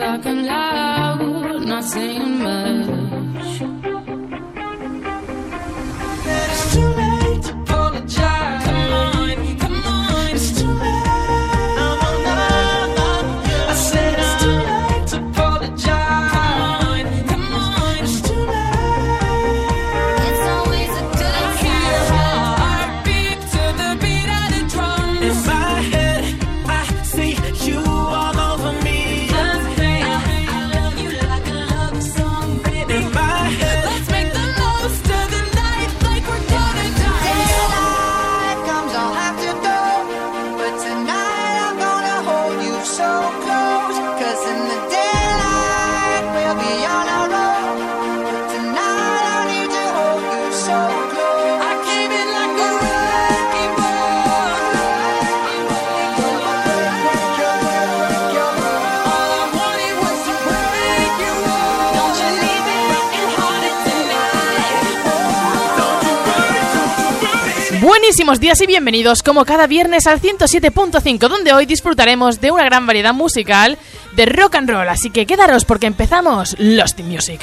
talking loud. Buenísimos días y bienvenidos como cada viernes al 107.5 donde hoy disfrutaremos de una gran variedad musical de rock and roll, así que quedaros porque empezamos Lost in Music.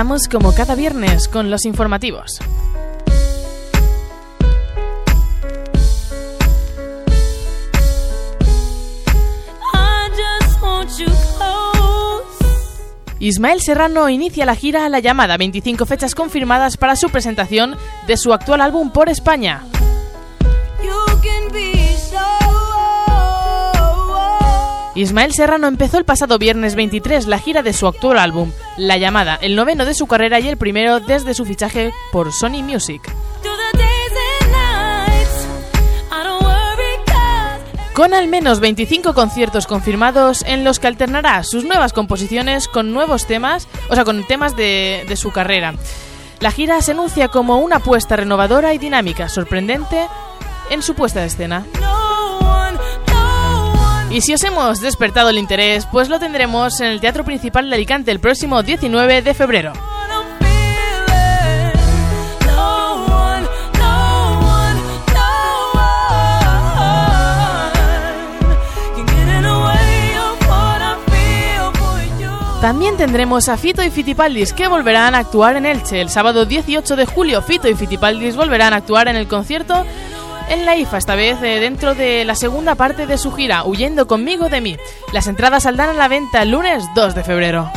Como cada viernes con los informativos. Ismael Serrano inicia la gira a la llamada 25 fechas confirmadas para su presentación de su actual álbum por España. Ismael Serrano empezó el pasado viernes 23 la gira de su actual álbum, La Llamada, el noveno de su carrera y el primero desde su fichaje por Sony Music. Con al menos 25 conciertos confirmados en los que alternará sus nuevas composiciones con nuevos temas, o sea, con temas de, de su carrera. La gira se anuncia como una apuesta renovadora y dinámica, sorprendente en su puesta de escena. Y si os hemos despertado el interés, pues lo tendremos en el Teatro Principal de Alicante el próximo 19 de febrero. También tendremos a Fito y Fitipaldis que volverán a actuar en Elche. El sábado 18 de julio Fito y Fitipaldis volverán a actuar en el concierto en la IFA, esta vez eh, dentro de la segunda parte de su gira, Huyendo conmigo de mí. Las entradas saldrán a la venta el lunes 2 de febrero.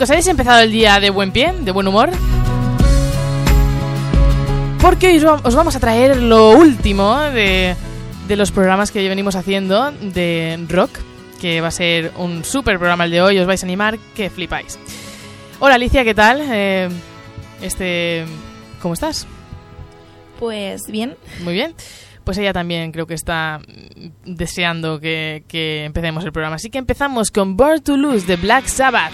chicos, ¿habéis empezado el día de buen pie, de buen humor? Porque hoy os vamos a traer lo último de, de los programas que venimos haciendo de rock, que va a ser un super programa el de hoy, os vais a animar que flipáis. Hola Alicia, ¿qué tal? Eh, este, ¿Cómo estás? Pues bien. Muy bien. Pues ella también creo que está deseando que, que empecemos el programa. Así que empezamos con Born to Lose de Black Sabbath.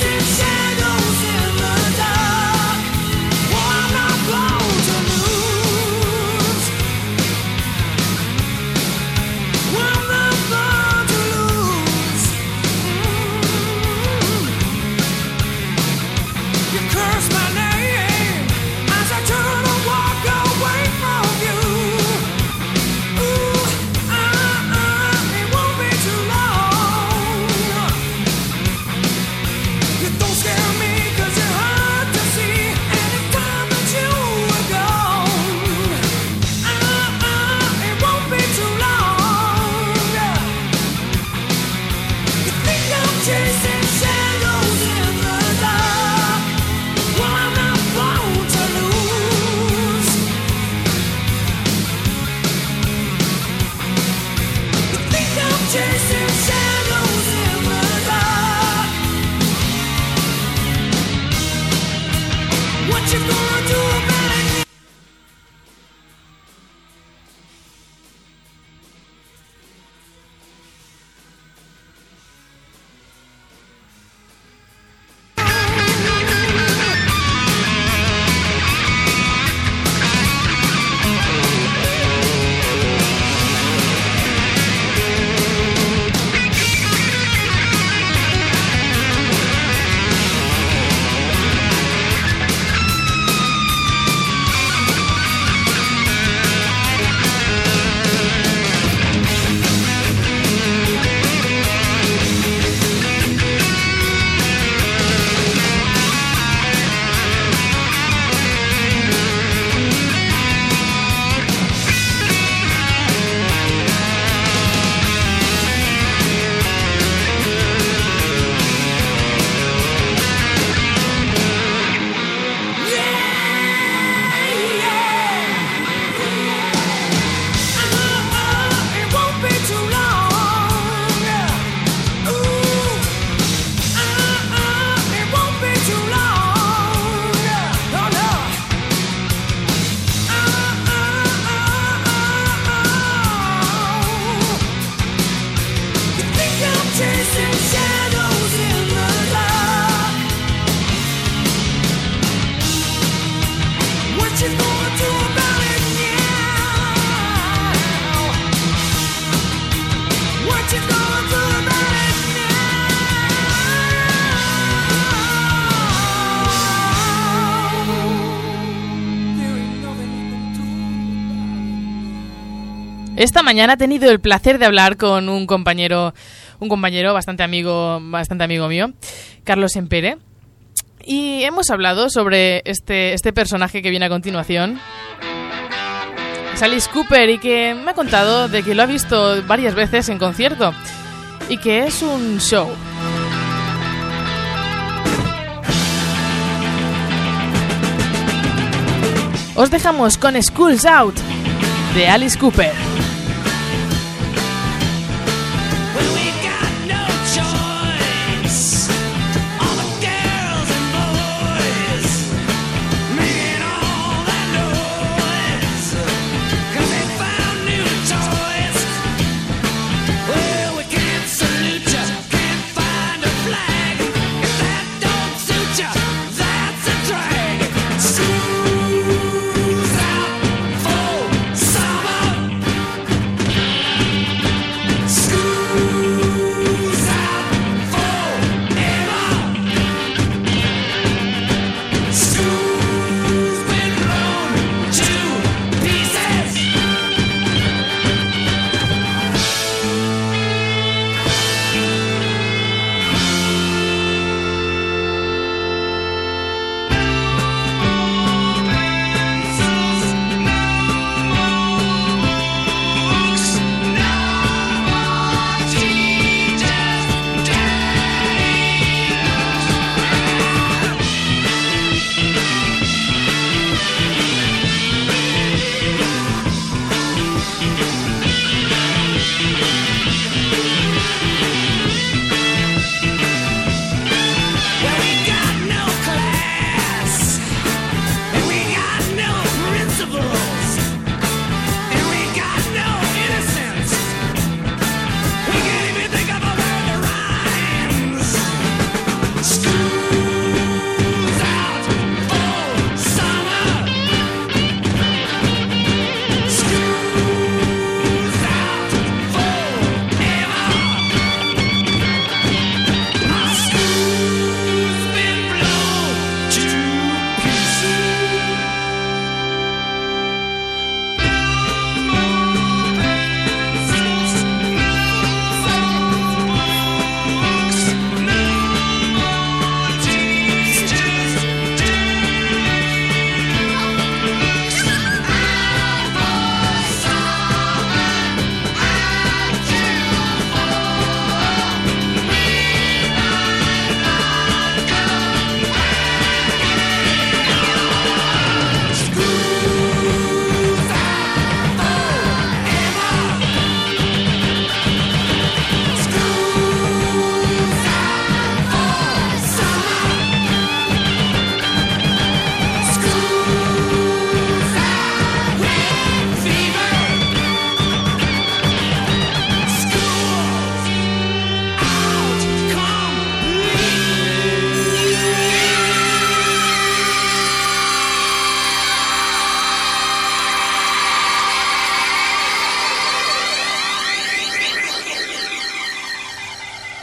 to shine. Esta mañana he tenido el placer de hablar con un compañero, un compañero bastante amigo, bastante amigo mío, Carlos Empere. Y hemos hablado sobre este, este personaje que viene a continuación. Alice Cooper y que me ha contado de que lo ha visto varias veces en concierto y que es un show. Os dejamos con Schools Out de Alice Cooper.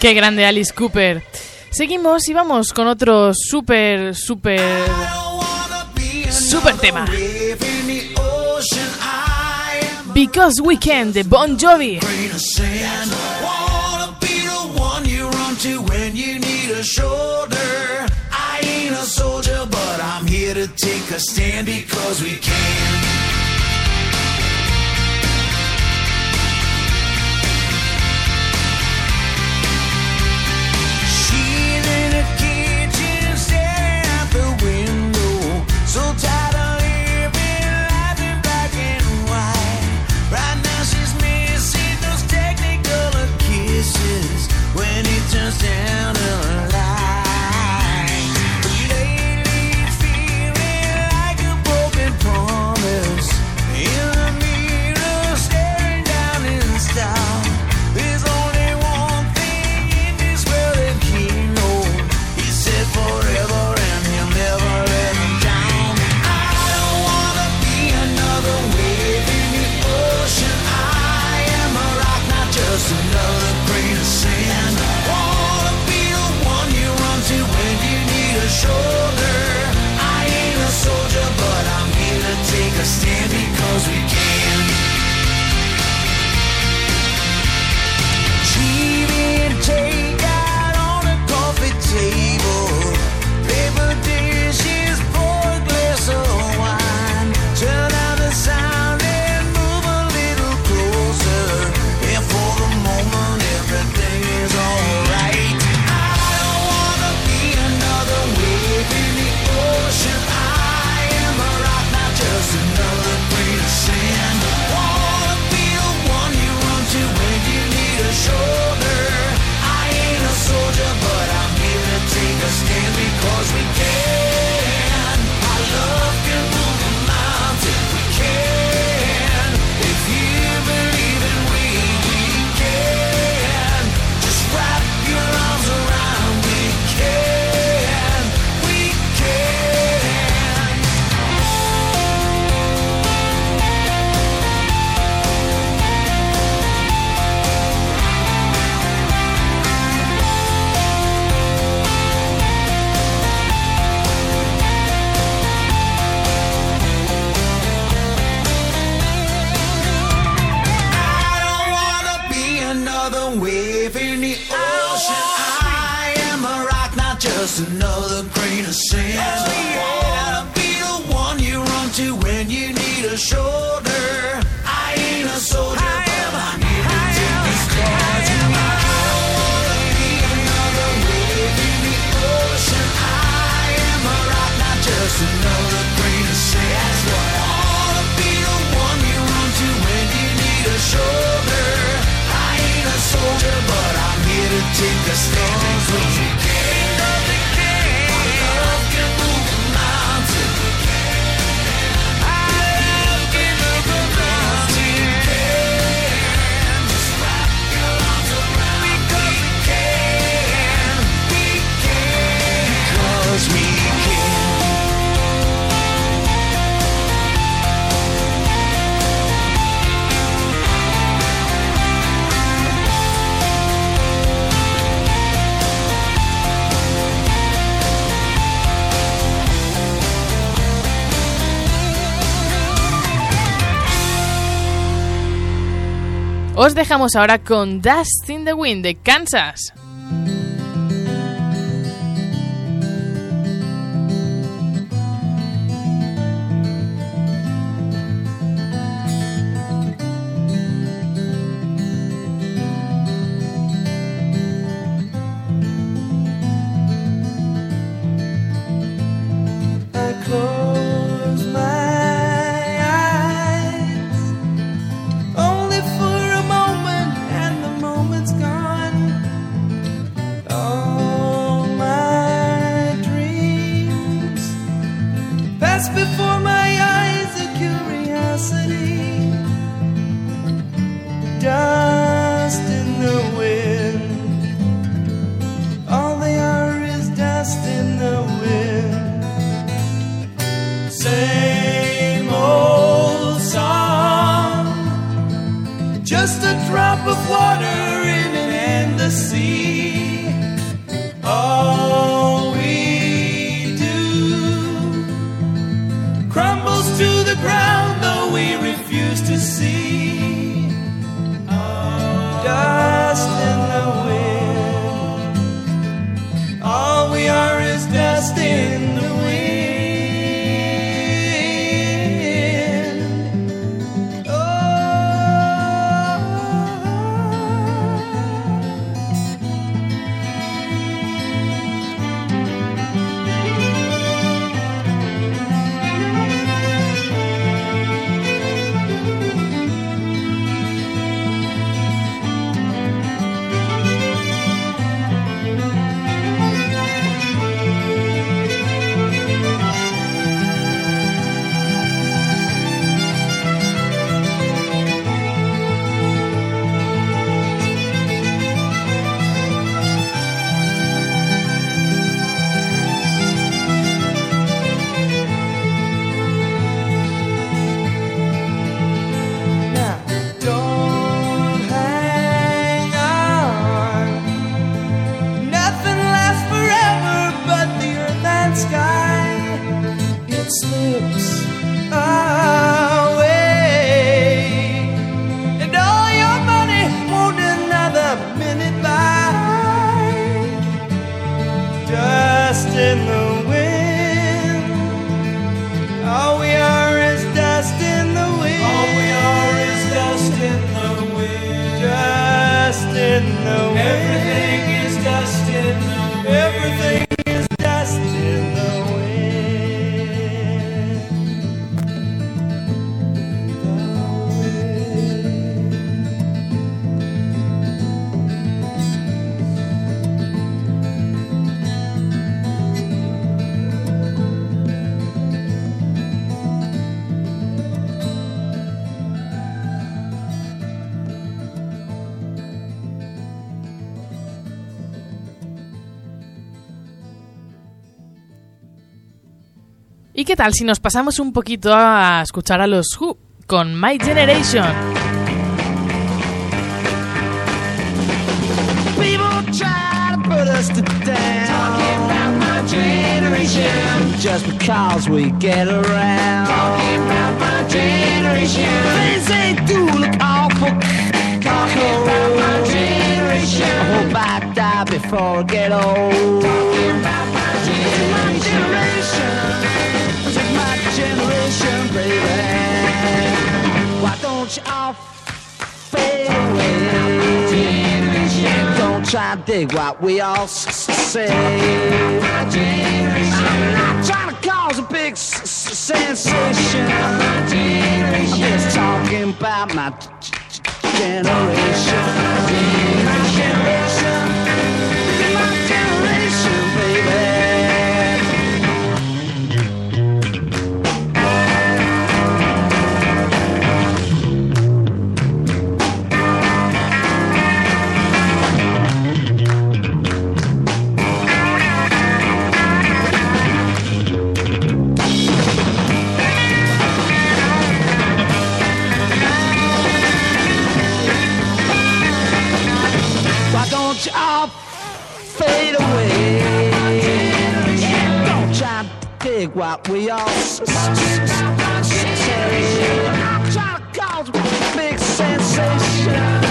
Qué grande Alice Cooper. Seguimos y vamos con otro súper, súper, súper tema. Because We Can de Bon Jovi. I ain't a soldier, but I'm here to take a stand because we can. Os dejamos ahora con Dust in the Wind de Kansas. qué tal si nos pasamos un poquito a escuchar a los Who con My Generation? People try to put us to down. Talking about my generation. Just because we get around. Talking about my generation. Things they do look awful. Talking about my generation. I hope I die before I get old. Talking about my baby. Why don't you all fade away? Don't try to dig what we all s- say. I'm not trying to cause a big s- s- sensation. I'm just talking about my generation. My generation. What we all to cause a big sensation.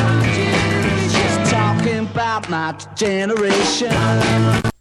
Just talking about my generation.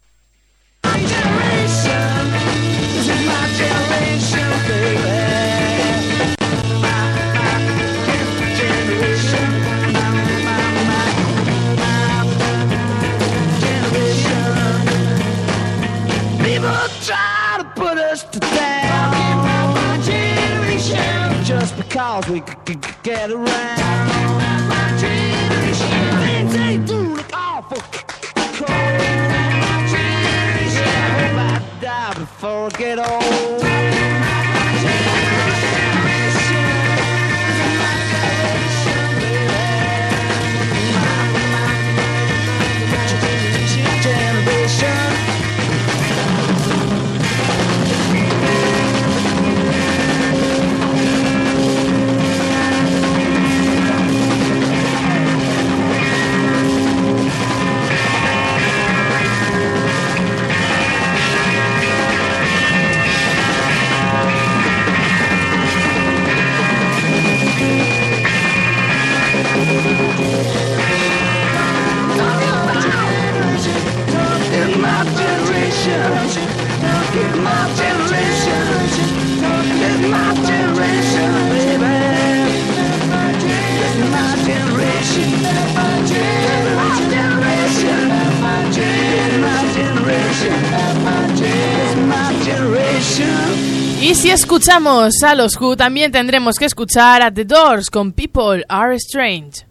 Escuchamos a los Who, también tendremos que escuchar a The Doors con People Are Strange.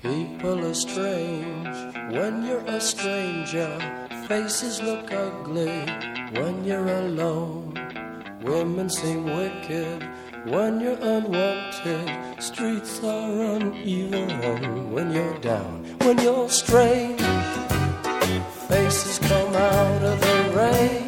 People are strange when you're a stranger. Faces look ugly when you're alone. Women seem wicked when you're unwanted. Streets are uneven when you're down. When you're strange, faces come out of the rain.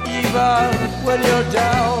when you're down.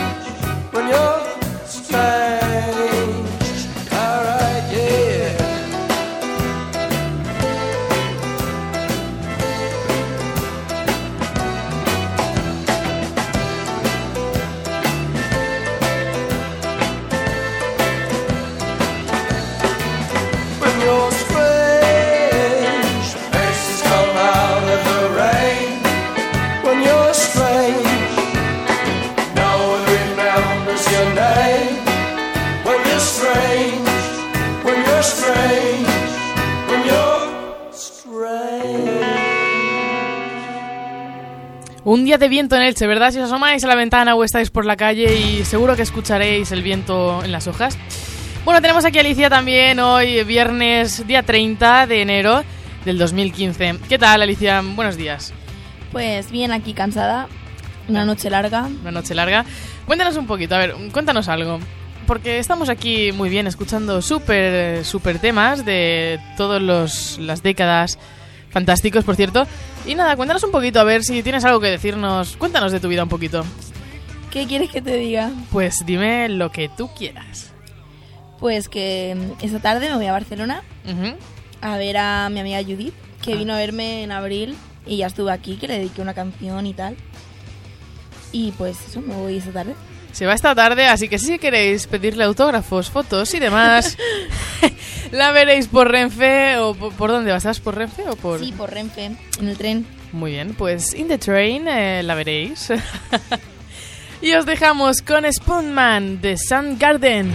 De viento en Elche, ¿verdad? Si os asomáis a la ventana o estáis por la calle y seguro que escucharéis el viento en las hojas. Bueno, tenemos aquí a Alicia también hoy, viernes, día 30 de enero del 2015. ¿Qué tal, Alicia? Buenos días. Pues bien, aquí cansada. Una noche larga. Una noche larga. Cuéntanos un poquito, a ver, cuéntanos algo. Porque estamos aquí muy bien escuchando súper, súper temas de todas las décadas fantásticos, por cierto. Y nada, cuéntanos un poquito, a ver si tienes algo que decirnos. Cuéntanos de tu vida un poquito. ¿Qué quieres que te diga? Pues dime lo que tú quieras. Pues que mm, esta tarde me voy a Barcelona a ver a mi amiga Judith, que Ah. vino a verme en abril y ya estuve aquí, que le dediqué una canción y tal. Y pues eso, me voy esta tarde. Se va esta tarde, así que si queréis pedirle autógrafos, fotos y demás, la veréis por Renfe o por, ¿por dónde vas? ¿Vas por Renfe o por...? Sí, por Renfe, en el tren. Muy bien, pues In the Train eh, la veréis. y os dejamos con Spoonman de Sun Garden.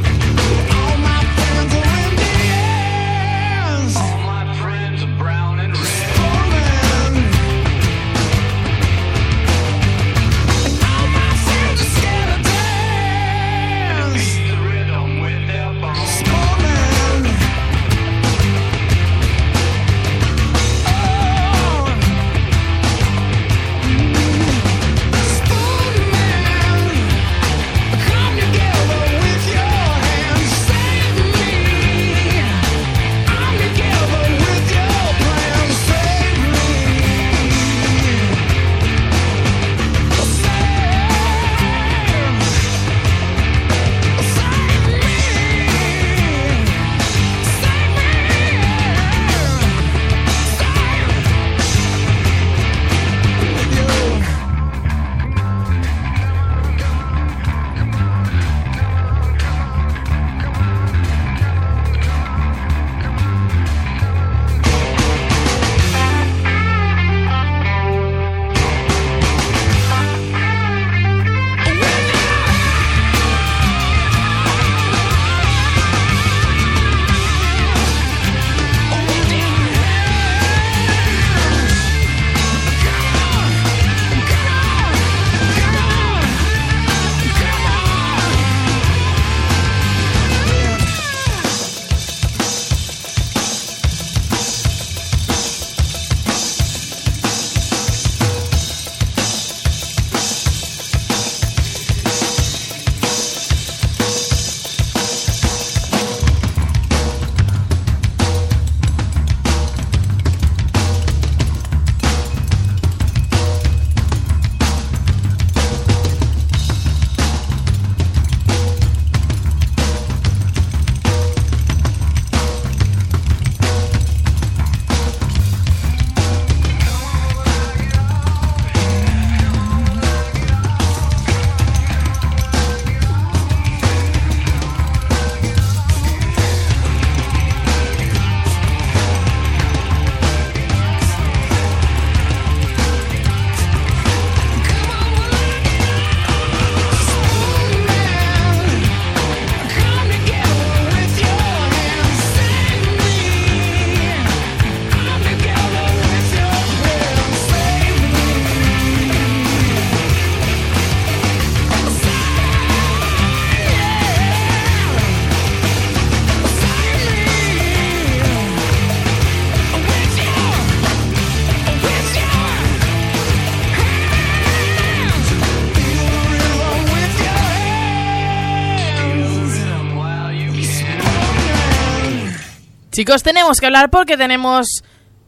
Chicos, tenemos que hablar porque tenemos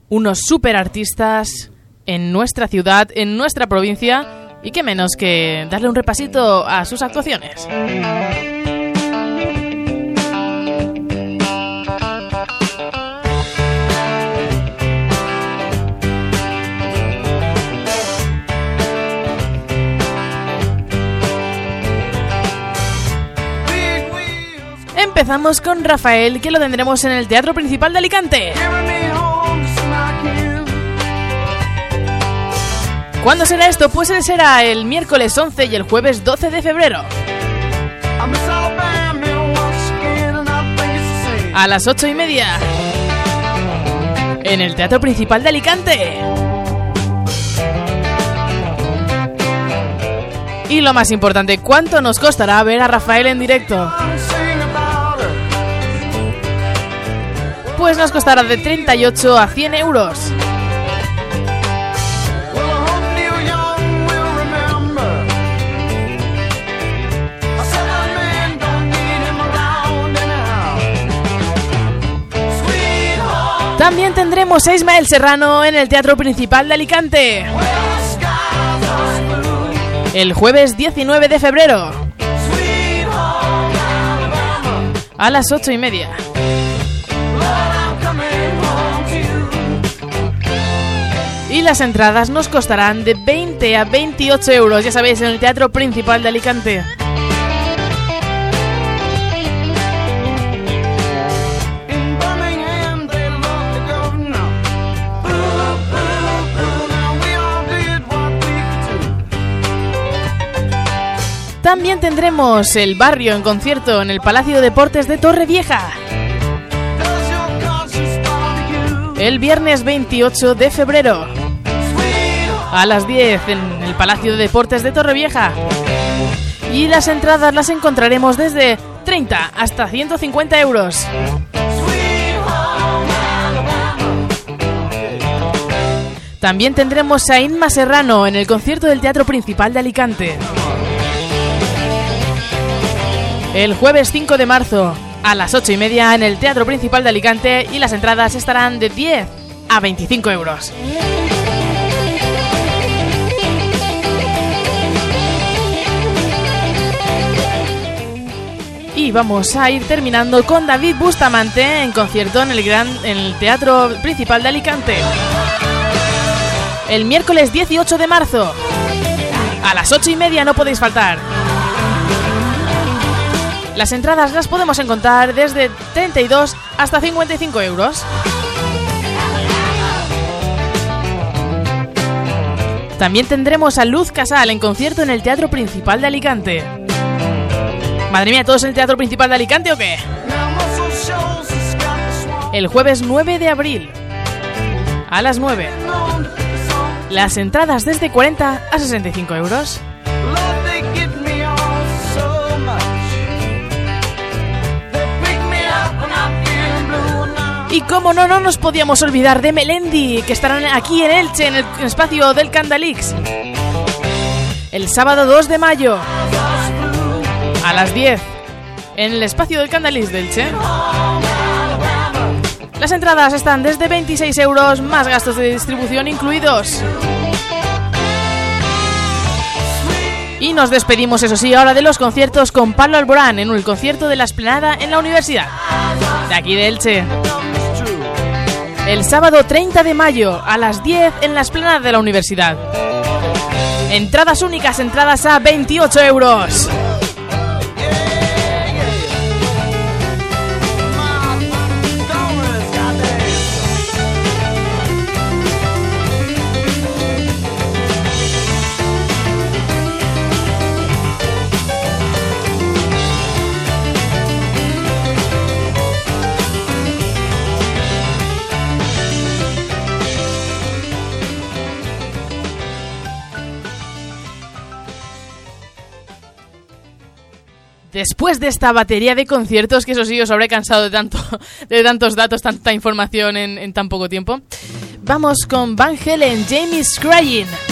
unos super artistas en nuestra ciudad, en nuestra provincia, y qué menos que darle un repasito a sus actuaciones. Empezamos con Rafael, que lo tendremos en el Teatro Principal de Alicante. ¿Cuándo será esto? Pues será el miércoles 11 y el jueves 12 de febrero. A las 8 y media. En el Teatro Principal de Alicante. Y lo más importante, ¿cuánto nos costará ver a Rafael en directo? Pues nos costará de 38 a 100 euros. También tendremos a Ismael Serrano en el Teatro Principal de Alicante. El jueves 19 de febrero. A las 8 y media. Y las entradas nos costarán de 20 a 28 euros, ya sabéis, en el Teatro Principal de Alicante. También tendremos el barrio en concierto en el Palacio de Deportes de Torrevieja. El viernes 28 de febrero. A las 10 en el Palacio de Deportes de Torrevieja. Y las entradas las encontraremos desde 30 hasta 150 euros. También tendremos a Inma Serrano en el concierto del Teatro Principal de Alicante. El jueves 5 de marzo a las 8 y media en el Teatro Principal de Alicante y las entradas estarán de 10 a 25 euros. Y vamos a ir terminando con David Bustamante en concierto en el, gran, en el Teatro Principal de Alicante. El miércoles 18 de marzo. A las 8 y media no podéis faltar. Las entradas las podemos encontrar desde 32 hasta 55 euros. También tendremos a Luz Casal en concierto en el Teatro Principal de Alicante. Madre mía, ¿todos en el Teatro Principal de Alicante o qué? El jueves 9 de abril. A las 9. Las entradas desde 40 a 65 euros. Y como no, no nos podíamos olvidar de Melendi, que estarán aquí en Elche, en el espacio del Candalix. El sábado 2 de mayo, las 10, en el espacio del Candalix de Elche. Las entradas están desde 26 euros, más gastos de distribución incluidos. Y nos despedimos, eso sí, ahora de los conciertos con Pablo Alborán en el concierto de la Esplanada en la Universidad. De aquí de Elche. El sábado 30 de mayo a las 10 en la Esplanada de la Universidad. Entradas únicas, entradas a 28 euros. Después de esta batería de conciertos, que eso sí os habré cansado de tanto, de tantos datos, tanta información en, tan poco tiempo, vamos con Van Helen, Jamie Scrying.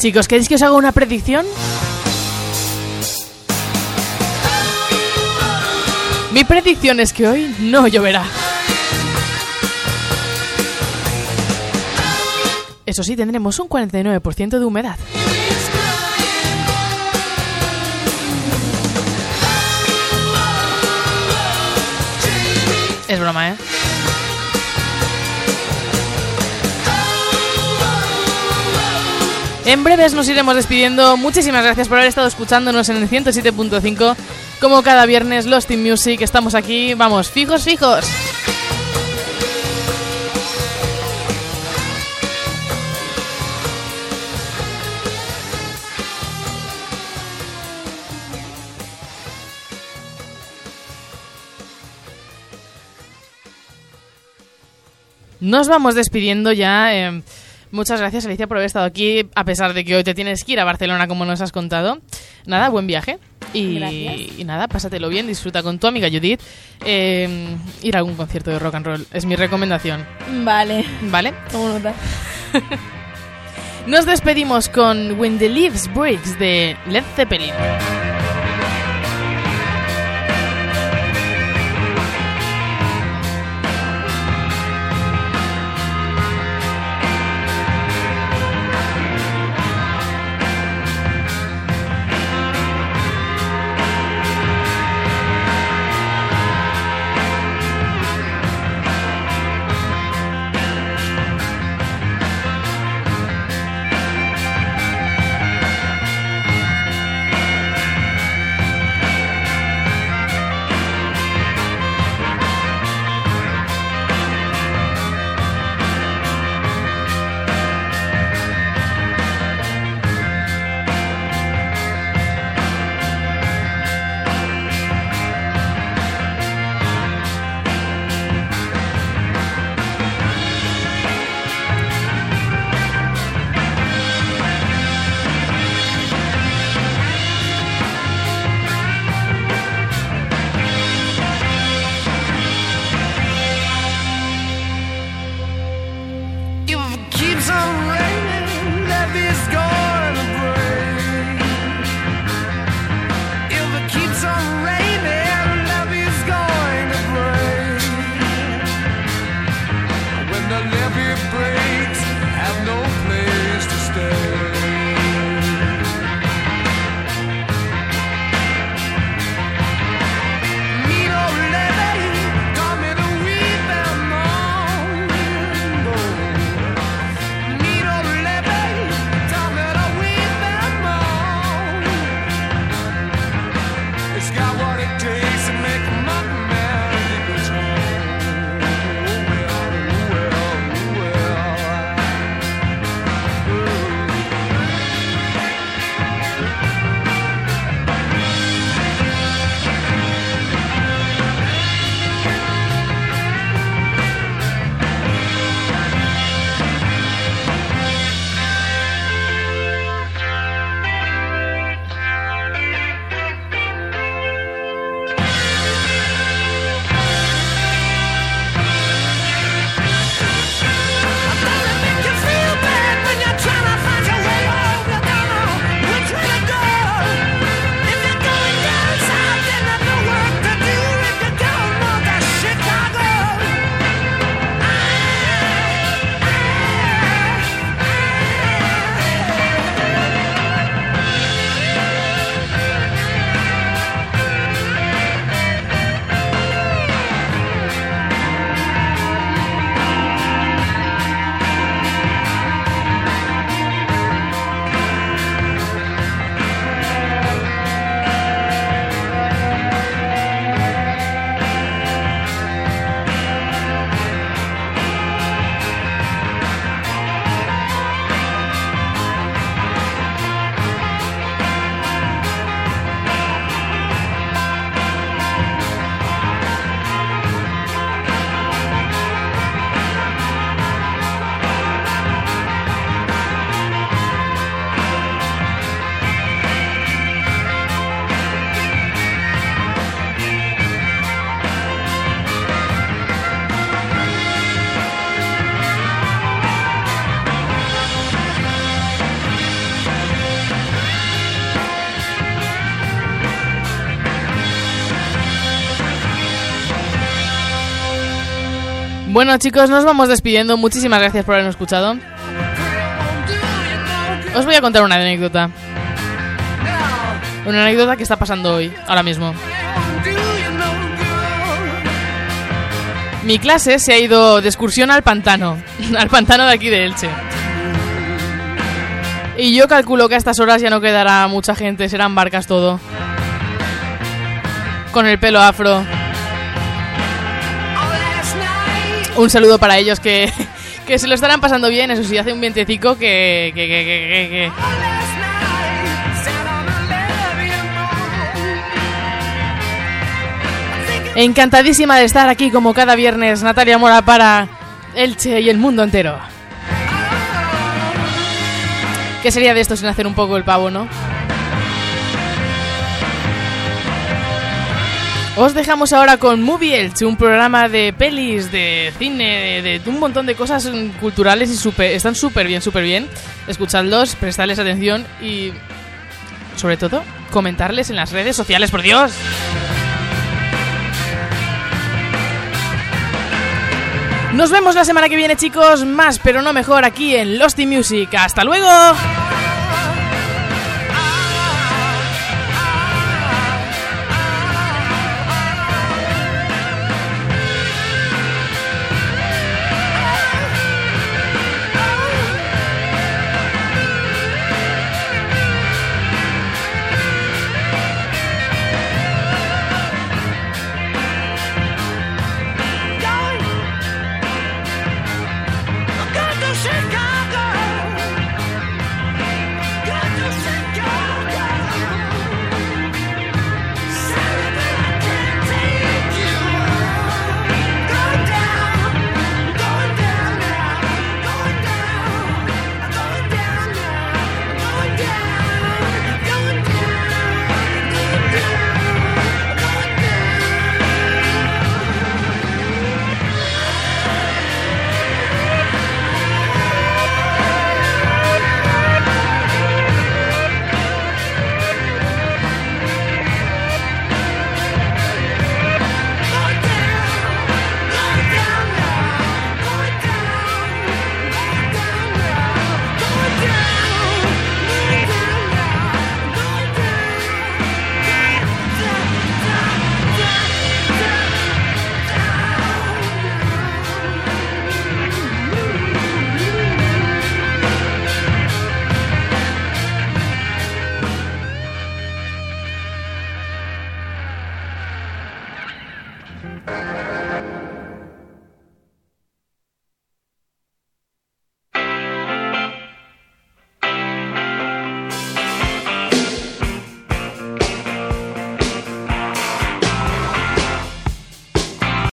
Chicos, ¿queréis que os haga una predicción? Mi predicción es que hoy no lloverá. Eso sí, tendremos un 49% de humedad. Es broma, ¿eh? En breves nos iremos despidiendo. Muchísimas gracias por haber estado escuchándonos en el 107.5. Como cada viernes, los Team Music, estamos aquí, vamos, fijos, fijos. Nos vamos despidiendo ya. eh, muchas gracias, Alicia, por haber estado aquí, a pesar de que hoy te tienes que ir a Barcelona, como nos has contado. Nada, buen viaje. Y, y nada, pásatelo bien, disfruta con tu amiga Judith. eh, ir a algún concierto de rock and roll es mi recomendación. Vale, ¿Vale? tomo nota. Nos despedimos con When the Leaves Breaks de Led Zeppelin. Bueno chicos, nos vamos despidiendo. Muchísimas gracias por habernos escuchado. Os voy a contar una anécdota. Una anécdota que está pasando hoy, ahora mismo. Mi clase se ha ido de excursión al pantano, al pantano de aquí de Elche. Y yo calculo que a estas horas ya no quedará mucha gente, serán barcas todo. Con el pelo afro. Un saludo para ellos que, que se lo estarán pasando bien, eso sí, hace un vientecico que... Encantadísima de estar aquí como cada viernes, Natalia Mora para Elche y el mundo entero. ¿Qué sería de esto sin hacer un poco el pavo, no? Os dejamos ahora con Movie Elche, un programa de pelis, de cine, de, un montón de cosas culturales y están súper bien, súper bien. Escuchadlos, prestadles atención y, sobre todo, comentarles en las redes sociales, por Dios. Nos vemos la semana que viene, chicos. Más, pero no mejor, aquí en Losty Music. ¡Hasta luego!